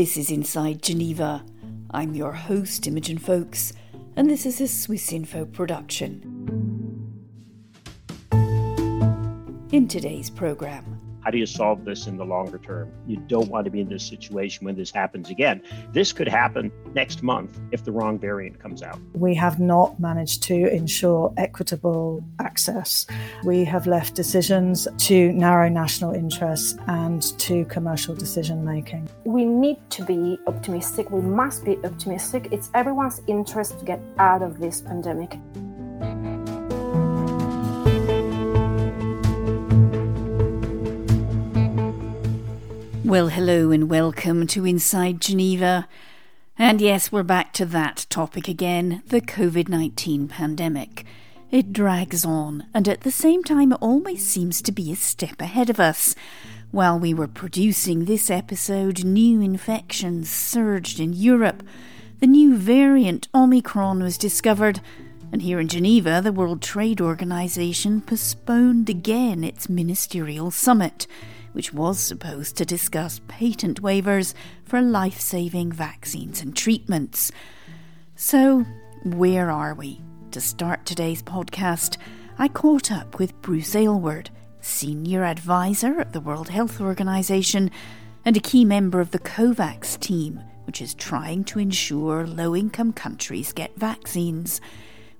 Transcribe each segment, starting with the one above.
This is Inside Geneva. I'm your host, Imogen Foulkes, and this is a Swiss Info production. In today's programme, how do you solve this in the longer term? You don't want to be in this situation when this happens again. This could happen next month if the wrong variant comes out. We have not managed to ensure equitable access. We have left decisions to narrow national interests and to commercial decision making. We need to be optimistic. We must be optimistic. It's everyone's interest to get out of this pandemic. Well, hello and welcome to Inside Geneva. And yes, we're back to that topic again the COVID 19 pandemic. It drags on, and at the same time, it always seems to be a step ahead of us. While we were producing this episode, new infections surged in Europe. The new variant Omicron was discovered, and here in Geneva, the World Trade Organization postponed again its ministerial summit which was supposed to discuss patent waivers for life saving vaccines and treatments. So, where are we? To start today's podcast, I caught up with Bruce Aylward, Senior Advisor at the World Health Organization and a key member of the COVAX team, which is trying to ensure low income countries get vaccines.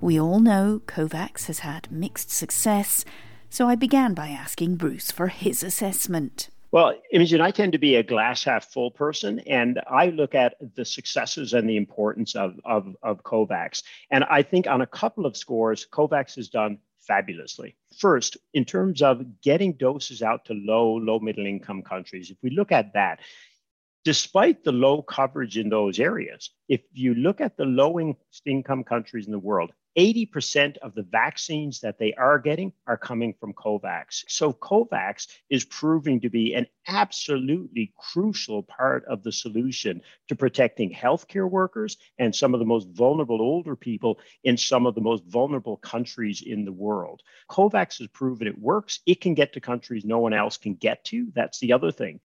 We all know COVAX has had mixed success so I began by asking Bruce for his assessment. Well, Imogen, I tend to be a glass half full person, and I look at the successes and the importance of, of, of COVAX. And I think on a couple of scores, COVAX has done fabulously. First, in terms of getting doses out to low, low middle income countries, if we look at that, despite the low coverage in those areas, if you look at the low income countries in the world, 80% of the vaccines that they are getting are coming from COVAX. So, COVAX is proving to be an absolutely crucial part of the solution to protecting healthcare workers and some of the most vulnerable older people in some of the most vulnerable countries in the world. COVAX has proven it works. It can get to countries no one else can get to. That's the other thing.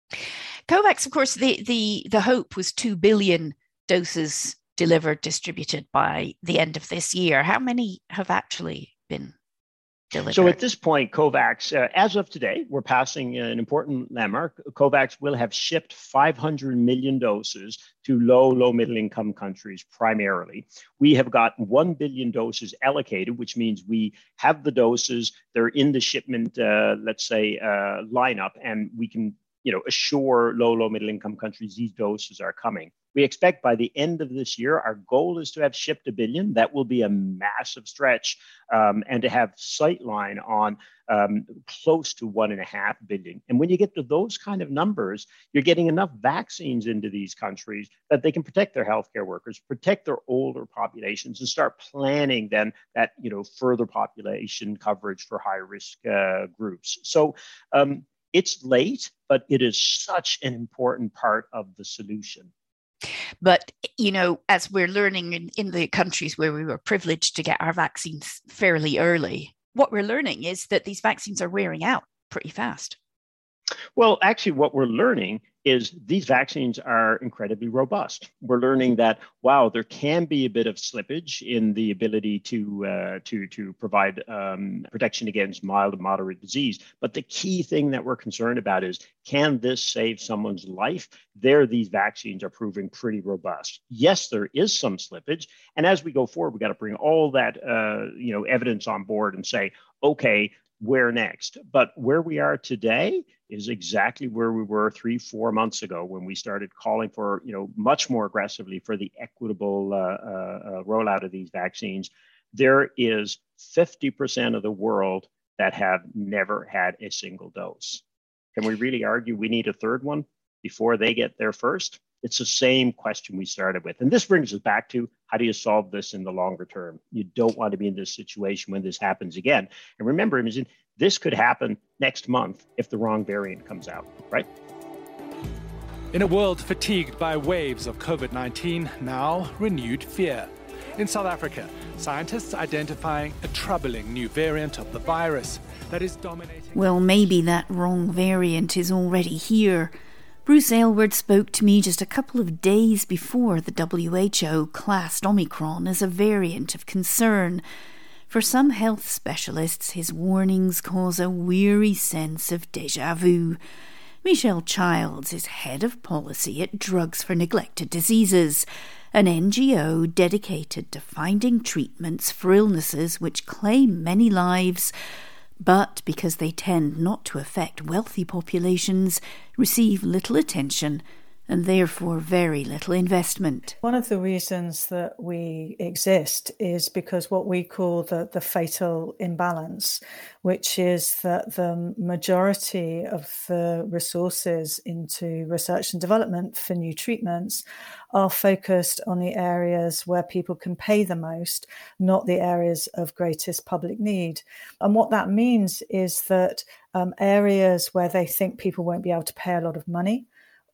COVAX, of course, the, the, the hope was 2 billion doses delivered, distributed by the end of this year. How many have actually been Delivered. So at this point, COVAX, uh, as of today, we're passing an important landmark. COVAX will have shipped 500 million doses to low, low middle income countries primarily. We have got 1 billion doses allocated, which means we have the doses, they're in the shipment, uh, let's say, uh, lineup, and we can you know, assure low, low middle income countries these doses are coming. We expect by the end of this year, our goal is to have shipped a billion. That will be a massive stretch, um, and to have sightline on um, close to one and a half billion. And when you get to those kind of numbers, you're getting enough vaccines into these countries that they can protect their healthcare workers, protect their older populations, and start planning then that you know further population coverage for high risk uh, groups. So. Um, it's late, but it is such an important part of the solution. But, you know, as we're learning in, in the countries where we were privileged to get our vaccines fairly early, what we're learning is that these vaccines are wearing out pretty fast. Well, actually, what we're learning is these vaccines are incredibly robust. We're learning that wow, there can be a bit of slippage in the ability to uh, to to provide um, protection against mild and moderate disease. But the key thing that we're concerned about is can this save someone's life? There, these vaccines are proving pretty robust. Yes, there is some slippage, and as we go forward, we got to bring all that uh, you know evidence on board and say, okay, where next? But where we are today is exactly where we were three, four months ago when we started calling for, you know, much more aggressively for the equitable uh, uh, uh rollout of these vaccines. There is 50% of the world that have never had a single dose. Can we really argue we need a third one before they get there first? It's the same question we started with. And this brings us back to how do you solve this in the longer term? You don't want to be in this situation when this happens again. And remember, Imogen, this could happen next month if the wrong variant comes out, right? In a world fatigued by waves of COVID 19, now renewed fear. In South Africa, scientists identifying a troubling new variant of the virus that is dominating. Well, maybe that wrong variant is already here. Bruce Aylward spoke to me just a couple of days before the WHO classed Omicron as a variant of concern. For some health specialists, his warnings cause a weary sense of deja vu. Michelle Childs is head of policy at Drugs for Neglected Diseases, an NGO dedicated to finding treatments for illnesses which claim many lives but because they tend not to affect wealthy populations, receive little attention and therefore very little investment. One of the reasons that we exist is because what we call the, the fatal imbalance, which is that the majority of the resources into research and development for new treatments are focused on the areas where people can pay the most, not the areas of greatest public need. And what that means is that um, areas where they think people won't be able to pay a lot of money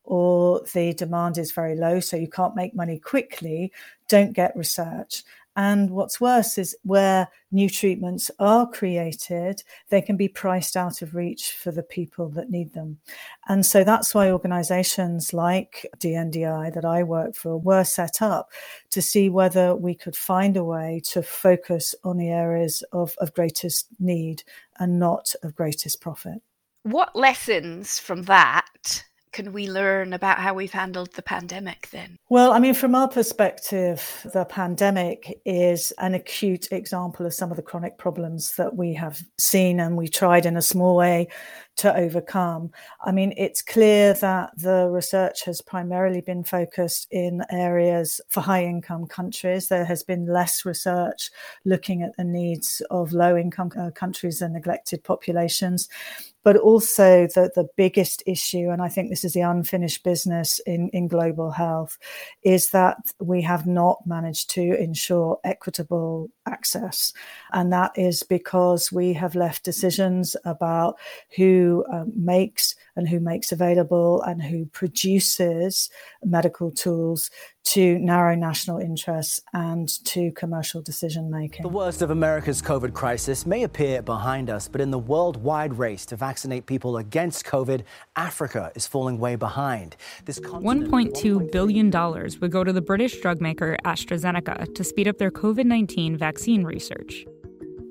or the demand is very low, so you can't make money quickly, don't get research. And what's worse is where new treatments are created, they can be priced out of reach for the people that need them. And so that's why organizations like DNDi that I work for were set up to see whether we could find a way to focus on the areas of, of greatest need and not of greatest profit. What lessons from that can we learn about how we've handled the pandemic then? Well, I mean, from our perspective, the pandemic is an acute example of some of the chronic problems that we have seen and we tried in a small way to overcome. I mean, it's clear that the research has primarily been focused in areas for high income countries. There has been less research looking at the needs of low income uh, countries and neglected populations but also the, the biggest issue, and I think this is the unfinished business in, in global health, is that we have not managed to ensure equitable access. And that is because we have left decisions about who um, makes and who makes available and who produces medical tools to narrow national interests and to commercial decision making. The worst of America's COVID crisis may appear behind us, but in the worldwide race to vaccinate people against COVID, Africa is falling way behind. This $1.2 billion would go to the British drug maker AstraZeneca to speed up their COVID 19 vaccine research.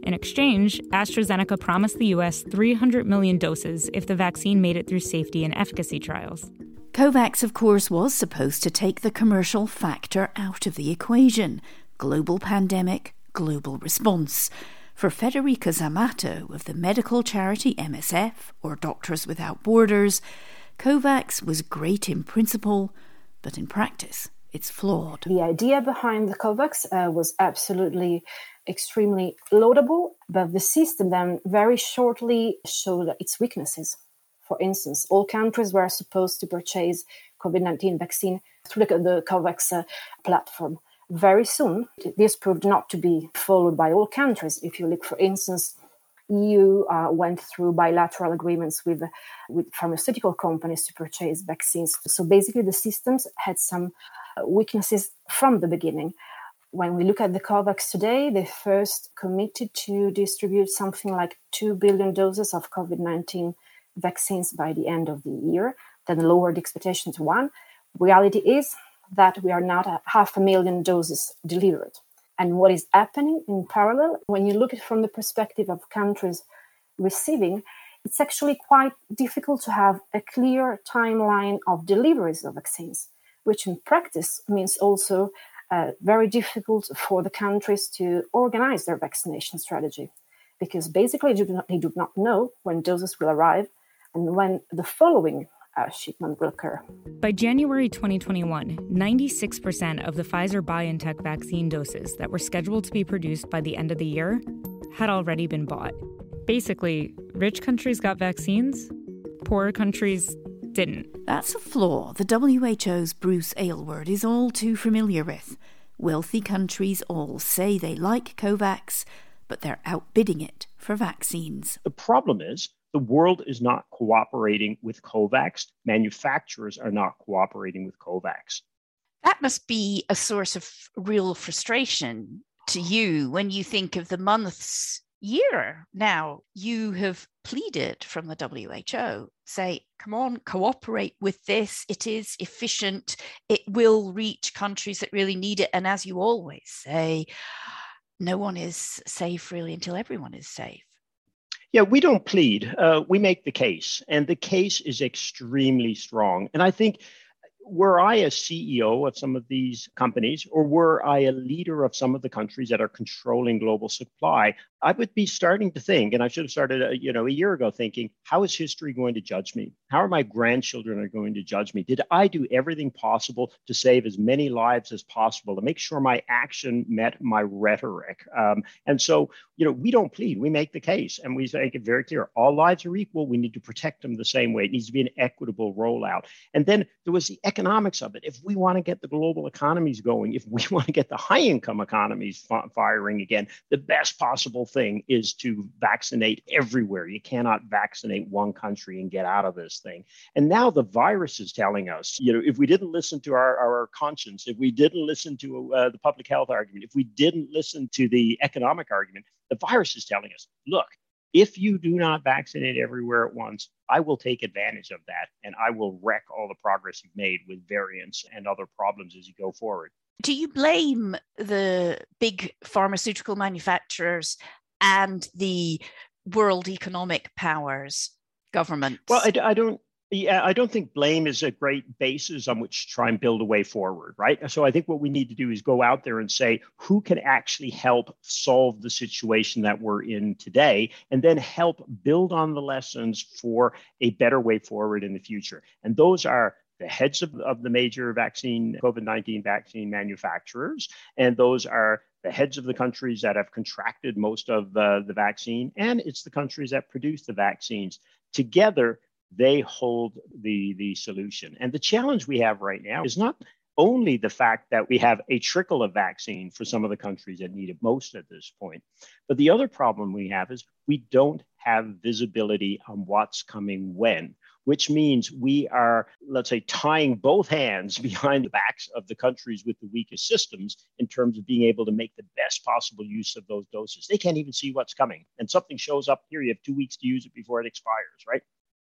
In exchange, AstraZeneca promised the U.S. 300 million doses if the vaccine made it through safety and efficacy trials. COVAX, of course, was supposed to take the commercial factor out of the equation. Global pandemic, global response. For Federica Zamatto of the medical charity MSF, or Doctors Without Borders, COVAX was great in principle, but in practice, it's flawed. The idea behind the COVAX uh, was absolutely extremely laudable, but the system then very shortly showed its weaknesses. For instance, all countries were supposed to purchase COVID 19 vaccine through the, the COVAX uh, platform. Very soon, this proved not to be followed by all countries. If you look, for instance, EU uh, went through bilateral agreements with with pharmaceutical companies to purchase vaccines. So basically, the systems had some uh, weaknesses from the beginning. When we look at the COVAX today, they first committed to distribute something like 2 billion doses of COVID 19 vaccines by the end of the year, then lowered expectation to one. Reality is that we are not at half a million doses delivered. And what is happening in parallel, when you look at it from the perspective of countries receiving, it's actually quite difficult to have a clear timeline of deliveries of vaccines, which in practice means also uh, very difficult for the countries to organize their vaccination strategy because basically they do not know when doses will arrive and when the following uh, shipment will occur. By January 2021, 96% of the Pfizer BioNTech vaccine doses that were scheduled to be produced by the end of the year had already been bought. Basically, rich countries got vaccines, poorer countries didn't. That's a flaw the WHO's Bruce Aylward is all too familiar with. Wealthy countries all say they like COVAX, but they're outbidding it for vaccines. The problem is the world is not cooperating with COVAX. Manufacturers are not cooperating with COVAX. That must be a source of real frustration to you when you think of the months year now, you have pleaded from the WHO, say, come on, cooperate with this. It is efficient. It will reach countries that really need it. And as you always say, no one is safe really until everyone is safe. Yeah, we don't plead. Uh, we make the case, and the case is extremely strong. And I think were I a CEO of some of these companies, or were I a leader of some of the countries that are controlling global supply, I would be starting to think, and I should have started, uh, you know, a year ago thinking, how is history going to judge me? How are my grandchildren are going to judge me? Did I do everything possible to save as many lives as possible to make sure my action met my rhetoric? Um, and so, you know, we don't plead, we make the case, and we make it very clear: all lives are equal. We need to protect them the same way. It needs to be an equitable rollout. And then there was the economics of it. If we want to get the global economies going, if we want to get the high-income economies firing again, the best possible thing is to vaccinate everywhere. You cannot vaccinate one country and get out of this thing. And now the virus is telling us, you know, if we didn't listen to our, our conscience, if we didn't listen to uh, the public health argument, if we didn't listen to the economic argument, the virus is telling us, look, if you do not vaccinate everywhere at once, I will take advantage of that and I will wreck all the progress you've made with variants and other problems as you go forward. Do you blame the big pharmaceutical manufacturers and the world economic powers, governments? Well, I, I don't. Yeah, I don't think blame is a great basis on which to try and build a way forward, right? So I think what we need to do is go out there and say who can actually help solve the situation that we're in today, and then help build on the lessons for a better way forward in the future. And those are the heads of, of the major vaccine, COVID 19 vaccine manufacturers, and those are the heads of the countries that have contracted most of uh, the vaccine, and it's the countries that produce the vaccines. Together, they hold the, the solution. And the challenge we have right now is not only the fact that we have a trickle of vaccine for some of the countries that need it most at this point, but the other problem we have is we don't have visibility on what's coming when which means we are, let's say, tying both hands behind the backs of the countries with the weakest systems in terms of being able to make the best possible use of those doses. They can't even see what's coming. And something shows up here, you have two weeks to use it before it expires, right?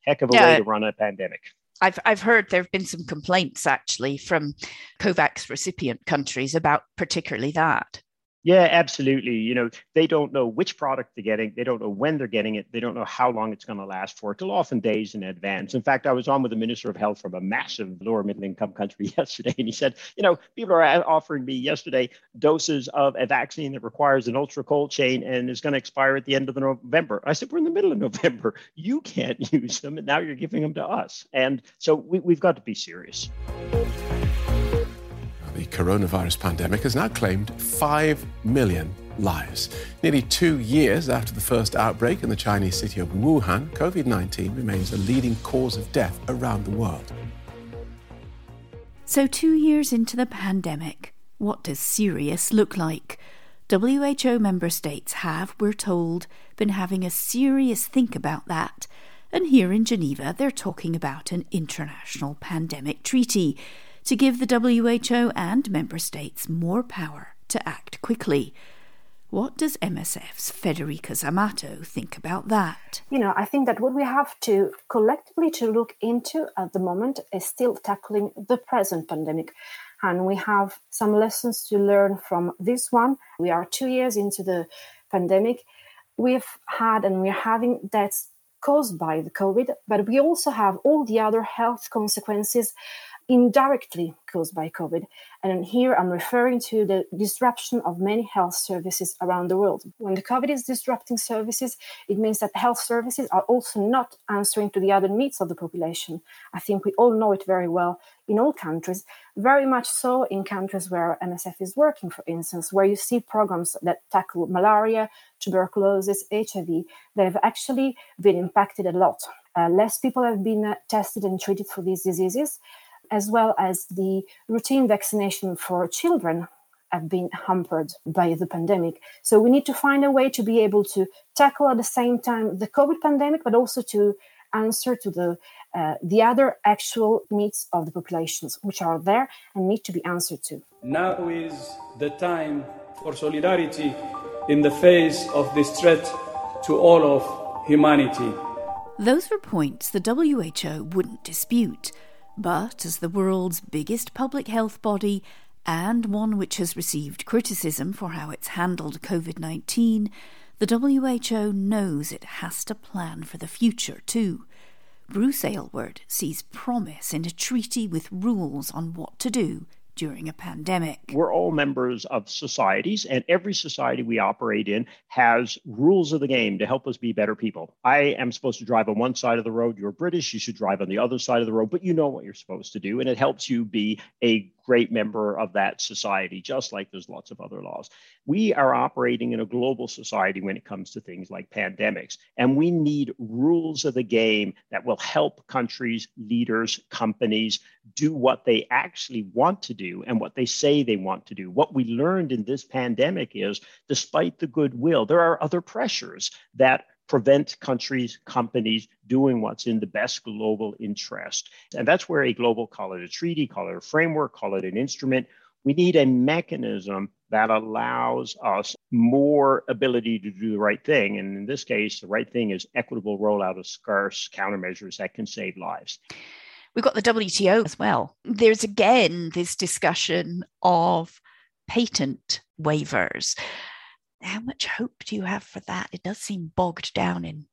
Heck of a yeah. way to run a pandemic. I've, I've heard there have been some complaints actually from COVAX recipient countries about particularly that. Yeah, absolutely. You know, they don't know which product they're getting. They don't know when they're getting it. They don't know how long it's going to last for, till often days in advance. In fact, I was on with the Minister of Health from a massive lower middle income country yesterday, and he said, you know, people are offering me yesterday doses of a vaccine that requires an ultra cold chain and is going to expire at the end of the November. I said, we're in the middle of November. You can't use them, and now you're giving them to us. And so we, we've got to be serious coronavirus pandemic has now claimed 5 million lives. Nearly two years after the first outbreak in the Chinese city of Wuhan, COVID 19 remains a leading cause of death around the world. So, two years into the pandemic, what does serious look like? WHO member states have, we're told, been having a serious think about that. And here in Geneva, they're talking about an international pandemic treaty to give the WHO and member states more power to act quickly. What does MSF's Federica Zamatto think about that? You know, I think that what we have to collectively to look into at the moment is still tackling the present pandemic. And we have some lessons to learn from this one. We are two years into the pandemic. We've had and we're having deaths caused by the COVID, but we also have all the other health consequences indirectly caused by COVID. And here I'm referring to the disruption of many health services around the world. When the COVID is disrupting services, it means that health services are also not answering to the other needs of the population. I think we all know it very well in all countries, very much so in countries where MSF is working, for instance, where you see programs that tackle malaria, tuberculosis, HIV, that have actually been impacted a lot. Uh, less people have been uh, tested and treated for these diseases as well as the routine vaccination for children have been hampered by the pandemic. So we need to find a way to be able to tackle at the same time the COVID pandemic, but also to answer to the uh, the other actual needs of the populations, which are there and need to be answered to. Now is the time for solidarity in the face of this threat to all of humanity. Those were points the WHO wouldn't dispute. But as the world's biggest public health body, and one which has received criticism for how it's handled COVID 19, the WHO knows it has to plan for the future too. Bruce Aylward sees promise in a treaty with rules on what to do during a pandemic. We're all members of societies, and every society we operate in has rules of the game to help us be better people. I am supposed to drive on one side of the road. You're British, you should drive on the other side of the road, but you know what you're supposed to do, and it helps you be a great member of that society, just like there's lots of other laws. We are operating in a global society when it comes to things like pandemics, and we need rules of the game that will help countries, leaders, companies do what they actually want to do and what they say they want to do. What we learned in this pandemic is despite the goodwill, there are other pressures that prevent countries, companies doing what's in the best global interest. And that's where a global, call it a treaty, call it a framework, call it an instrument. We need a mechanism that allows us more ability to do the right thing. And in this case, the right thing is equitable rollout of scarce countermeasures that can save lives. We've got the WTO as well. There's again this discussion of patent waivers how much hope do you have for that? It does seem bogged down in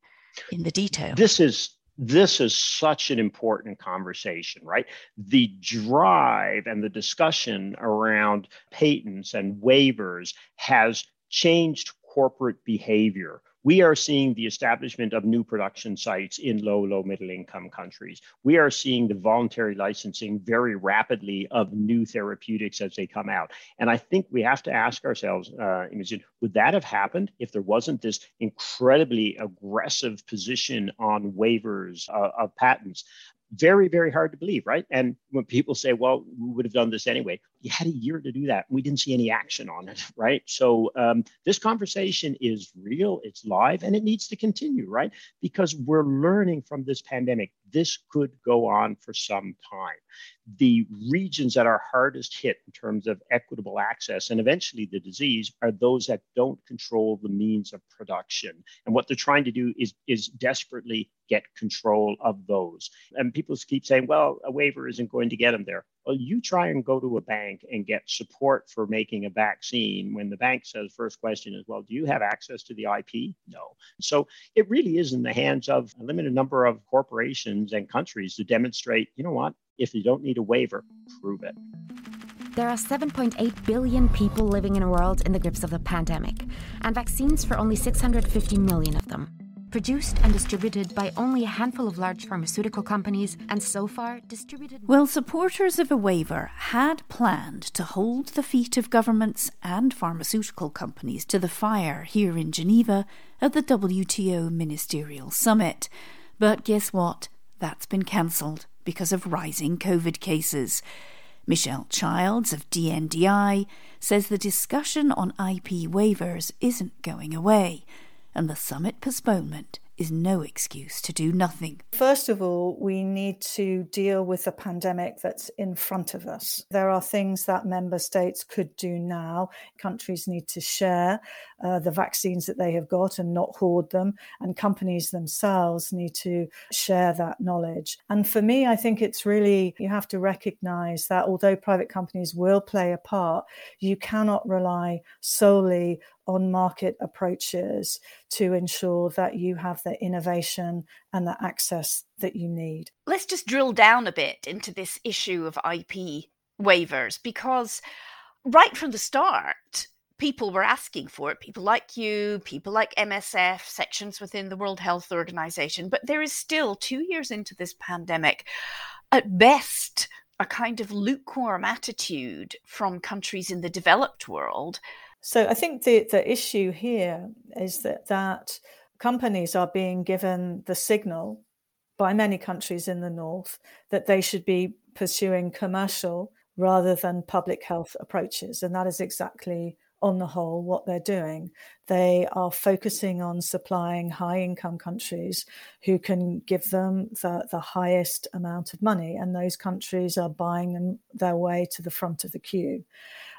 in the detail. This is this is such an important conversation, right? The drive and the discussion around patents and waivers has changed corporate behavior we are seeing the establishment of new production sites in low, low middle income countries. We are seeing the voluntary licensing very rapidly of new therapeutics as they come out. And I think we have to ask ourselves, uh, Imogen, would that have happened if there wasn't this incredibly aggressive position on waivers uh, of patents? Very, very hard to believe, right? And when people say, well, we would have done this anyway, you had a year to do that. We didn't see any action on it, right? So um, this conversation is real, it's live, and it needs to continue, right? Because we're learning from this pandemic. This could go on for some time. The regions that are hardest hit in terms of equitable access and eventually the disease are those that don't control the means of production. And what they're trying to do is, is desperately get control of those. And people keep saying, well, a waiver isn't going to get them there. Well, you try and go to a bank and get support for making a vaccine when the bank says, first question is, well, do you have access to the IP? No. So it really is in the hands of a limited number of corporations and countries to demonstrate, you know what, if you don't need a waiver, prove it. There are 7.8 billion people living in a world in the grips of the pandemic, and vaccines for only 650 million of them produced and distributed by only a handful of large pharmaceutical companies, and so far distributed. Well, supporters of a waiver had planned to hold the feet of governments and pharmaceutical companies to the fire here in Geneva at the WTO Ministerial Summit. But guess what? That's been cancelled because of rising COVID cases. Michelle Childs of DNDi says the discussion on IP waivers isn't going away and the summit postponement is no excuse to do nothing. First of all, we need to deal with the pandemic that's in front of us. There are things that member states could do now. Countries need to share uh, the vaccines that they have got and not hoard them, and companies themselves need to share that knowledge. And for me, I think it's really, you have to recognize that although private companies will play a part, you cannot rely solely on market approaches to ensure that you have the innovation and the access that you need. Let's just drill down a bit into this issue of IP waivers because right from the start, people were asking for it. People like you, people like MSF, sections within the World Health Organization. But there is still, two years into this pandemic, at best, a kind of lukewarm attitude from countries in the developed world so I think the, the issue here is that, that companies are being given the signal by many countries in the north that they should be pursuing commercial rather than public health approaches. And that is exactly on the whole, what they're doing. They are focusing on supplying high income countries who can give them the, the highest amount of money, and those countries are buying them their way to the front of the queue.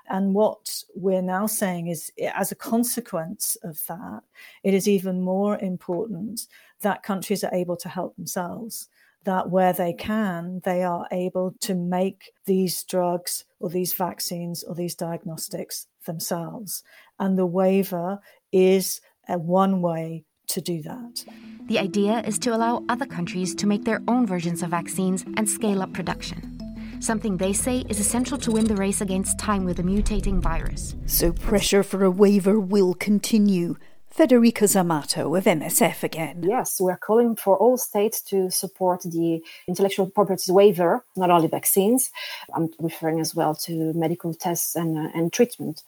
And what we're now saying is, as a consequence of that, it is even more important that countries are able to help themselves that where they can, they are able to make these drugs or these vaccines or these diagnostics themselves. And the waiver is a one way to do that. The idea is to allow other countries to make their own versions of vaccines and scale up production. Something they say is essential to win the race against time with a mutating virus. So pressure for a waiver will continue Federica Zamatto of MSF again. Yes, we're calling for all states to support the intellectual property waiver, not only vaccines. I'm referring as well to medical tests and, uh, and treatment.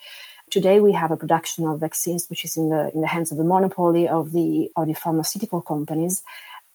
Today we have a production of vaccines which is in the in the hands of the monopoly of the of the pharmaceutical companies.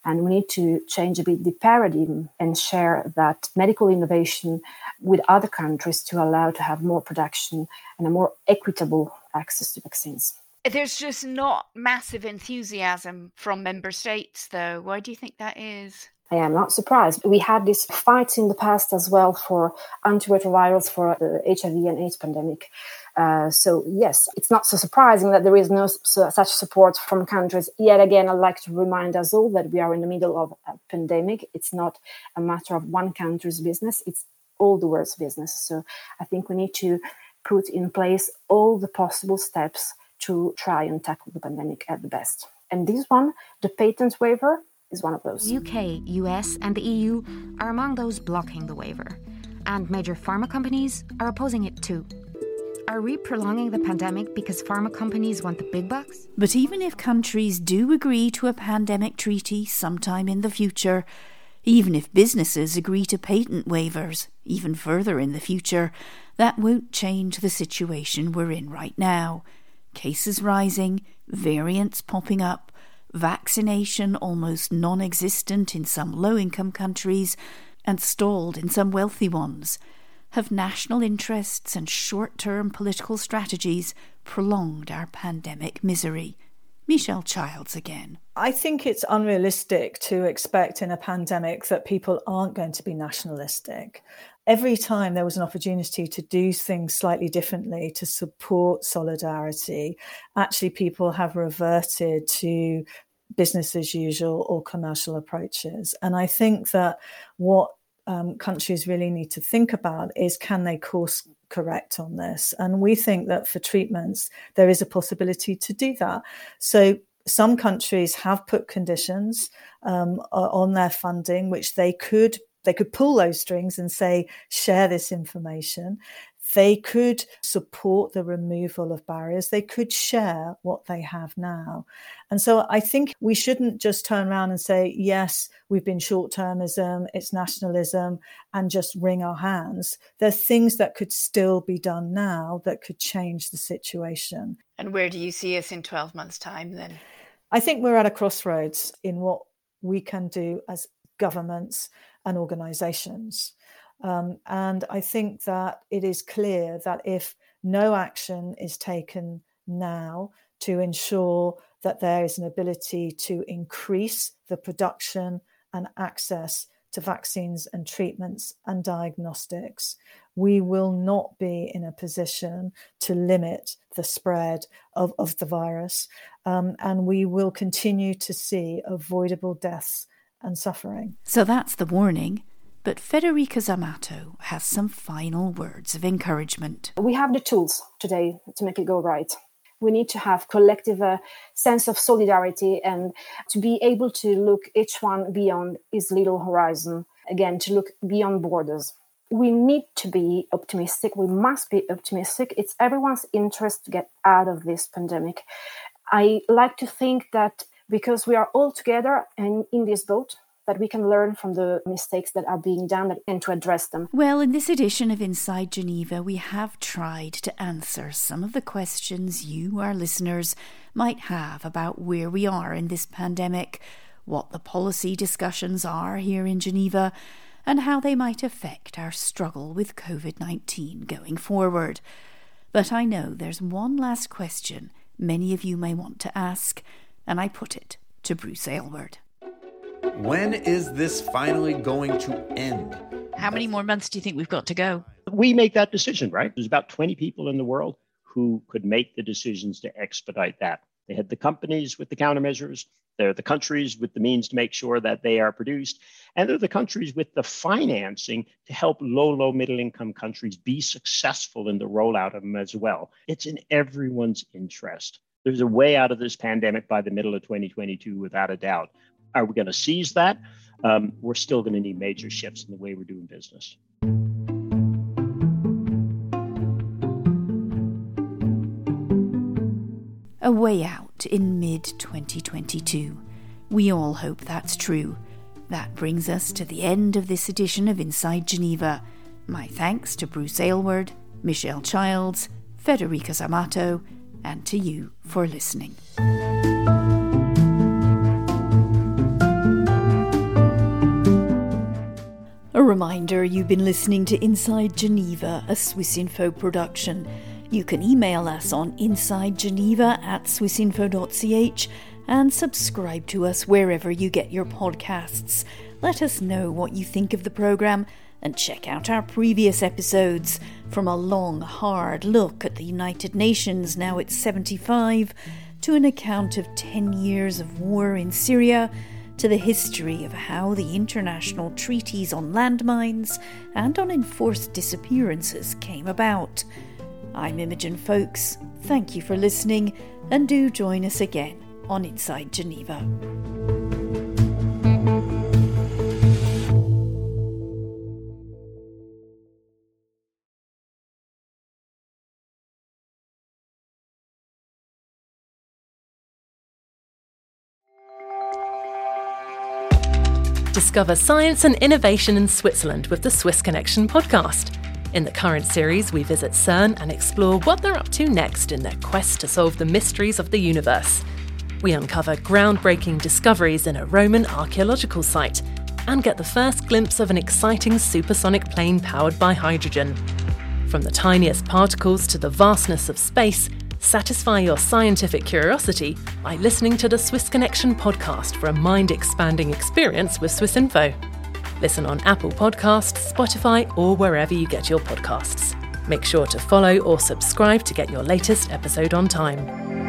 And we need to change a bit the paradigm and share that medical innovation with other countries to allow to have more production and a more equitable access to vaccines. There's just not massive enthusiasm from member states, though. Why do you think that is? I am not surprised. We had this fight in the past as well for antiretrovirals for the HIV and AIDS pandemic. Uh, so yes, it's not so surprising that there is no so, such support from countries. Yet again, I'd like to remind us all that we are in the middle of a pandemic. It's not a matter of one country's business; it's all the world's business. So I think we need to put in place all the possible steps to try and tackle the pandemic at the best. And this one, the patent waiver, is one of those. UK, US, and the EU are among those blocking the waiver, and major pharma companies are opposing it too. Are we prolonging the pandemic because pharma companies want the big bucks? But even if countries do agree to a pandemic treaty sometime in the future, even if businesses agree to patent waivers even further in the future, that won't change the situation we're in right now cases rising, variants popping up, vaccination almost non existent in some low income countries, and stalled in some wealthy ones. Have national interests and short term political strategies prolonged our pandemic misery? Michelle Childs again. I think it's unrealistic to expect in a pandemic that people aren't going to be nationalistic every time there was an opportunity to do things slightly differently to support solidarity, actually people have reverted to business as usual or commercial approaches. And I think that what um, countries really need to think about is can they course correct on this? And we think that for treatments, there is a possibility to do that. So some countries have put conditions um, on their funding, which they could they could pull those strings and say, share this information. They could support the removal of barriers. They could share what they have now. And so I think we shouldn't just turn around and say, yes, we've been short termism, it's nationalism, and just wring our hands. There's things that could still be done now that could change the situation. And where do you see us in 12 months' time then? I think we're at a crossroads in what we can do as governments and organizations. Um, and I think that it is clear that if no action is taken now to ensure that there is an ability to increase the production and access to vaccines and treatments and diagnostics, we will not be in a position to limit the spread of, of the virus. Um, and we will continue to see avoidable deaths and suffering. So that's the warning. But Federica Zamatto has some final words of encouragement. We have the tools today to make it go right. We need to have collective uh, sense of solidarity and to be able to look each one beyond his little horizon. Again, to look beyond borders. We need to be optimistic. We must be optimistic. It's everyone's interest to get out of this pandemic. I like to think that because we are all together and in this boat that we can learn from the mistakes that are being done and to address them. Well, in this edition of Inside Geneva, we have tried to answer some of the questions you, our listeners, might have about where we are in this pandemic, what the policy discussions are here in Geneva, and how they might affect our struggle with COVID 19 going forward. But I know there's one last question many of you may want to ask, and I put it to Bruce Aylward. When is this finally going to end? How many more months do you think we've got to go? We make that decision, right? There's about 20 people in the world who could make the decisions to expedite that. They had the companies with the countermeasures, they're the countries with the means to make sure that they are produced, and they're the countries with the financing to help low, low, middle income countries be successful in the rollout of them as well. It's in everyone's interest. There's a way out of this pandemic by the middle of 2022, without a doubt. Are we going to seize that? Um, we're still going to need major shifts in the way we're doing business. A way out in mid 2022. We all hope that's true. That brings us to the end of this edition of Inside Geneva. My thanks to Bruce Aylward, Michelle Childs, Federica Zamatto, and to you for listening. A reminder you've been listening to Inside Geneva, a Swiss Info production. You can email us on insidegeneva at swissinfo.ch and subscribe to us wherever you get your podcasts. Let us know what you think of the programme and check out our previous episodes from a long, hard look at the United Nations, now it's 75, to an account of 10 years of war in Syria to the history of how the international treaties on landmines and on enforced disappearances came about. I'm Imogen Foulkes. Thank you for listening, and do join us again on Inside Geneva. Discover science and innovation in Switzerland with the Swiss Connection podcast. In the current series, we visit CERN and explore what they're up to next in their quest to solve the mysteries of the universe. We uncover groundbreaking discoveries in a Roman archaeological site and get the first glimpse of an exciting supersonic plane powered by hydrogen. From the tiniest particles to the vastness of space, Satisfy your scientific curiosity by listening to the Swiss Connection podcast for a mind expanding experience with Swiss Info. Listen on Apple Podcasts, Spotify, or wherever you get your podcasts. Make sure to follow or subscribe to get your latest episode on time.